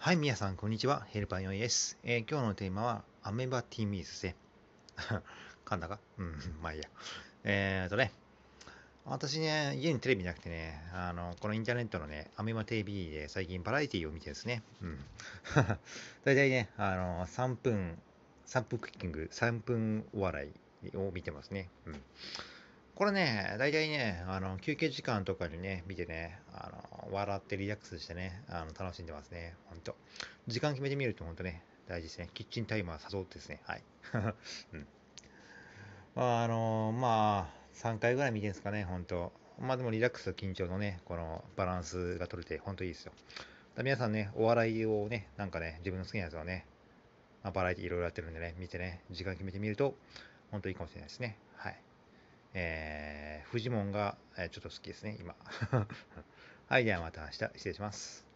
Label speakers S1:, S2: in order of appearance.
S1: はい、皆さん、こんにちは。ヘルパー4です、えー、今日のテーマは、アメバ TV ですね。噛んだか？うん、まあいいや。えーとね、私ね、家にテレビなくてね、あの、このインターネットのね、アメバ TV で最近バラエティを見てですね、うん。大体ね、あの、3分、3分クッキング、3分お笑いを見てますね。うん。これね、大体ね、あの、休憩時間とかにね、見てね、あの、笑ってリラックスしてね、あの、楽しんでますね。ほんと。時間決めてみるとほんとね、大事ですね。キッチンタイマー誘ってですね。はい。うん。まあ、あの、まあ、3回ぐらい見てるんですかね、ほんと。まあでもリラックスと緊張のね、このバランスが取れて、ほんといいですよ。皆さんね、お笑いをね、なんかね、自分の好きなやつをね、まあ、バラエティいろいろやってるんでね、見てね、時間決めてみると、ほんといいかもしれないですね。はい。えー、フジモンが、えちょっと好きですね、今。はい、ではまた明日失礼します。